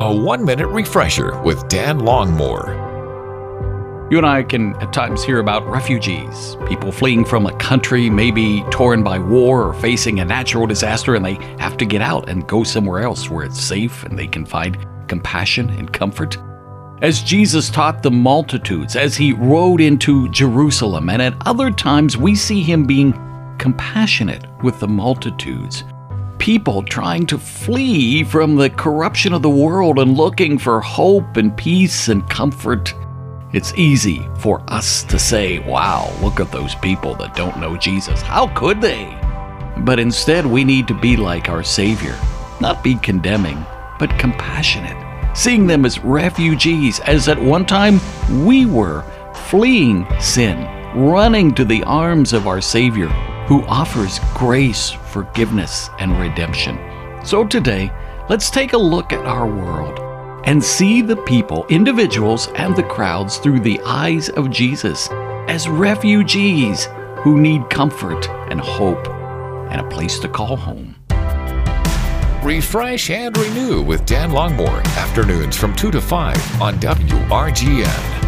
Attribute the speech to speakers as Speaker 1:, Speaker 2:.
Speaker 1: A one minute refresher with Dan Longmore.
Speaker 2: You and I can at times hear about refugees, people fleeing from a country maybe torn by war or facing a natural disaster, and they have to get out and go somewhere else where it's safe and they can find compassion and comfort. As Jesus taught the multitudes, as he rode into Jerusalem, and at other times we see him being compassionate with the multitudes people trying to flee from the corruption of the world and looking for hope and peace and comfort. It's easy for us to say, wow, look at those people that don't know Jesus. How could they? But instead, we need to be like our Savior, not be condemning, but compassionate, seeing them as refugees, as at one time we were, fleeing sin, running to the arms of our Savior who offers grace, forgiveness, and redemption. So today, let's take a look at our world and see the people, individuals, and the crowds through the eyes of Jesus as refugees who need comfort and hope and a place to call home.
Speaker 1: Refresh and renew with Dan Longmore, afternoons from 2 to 5 on WRGN.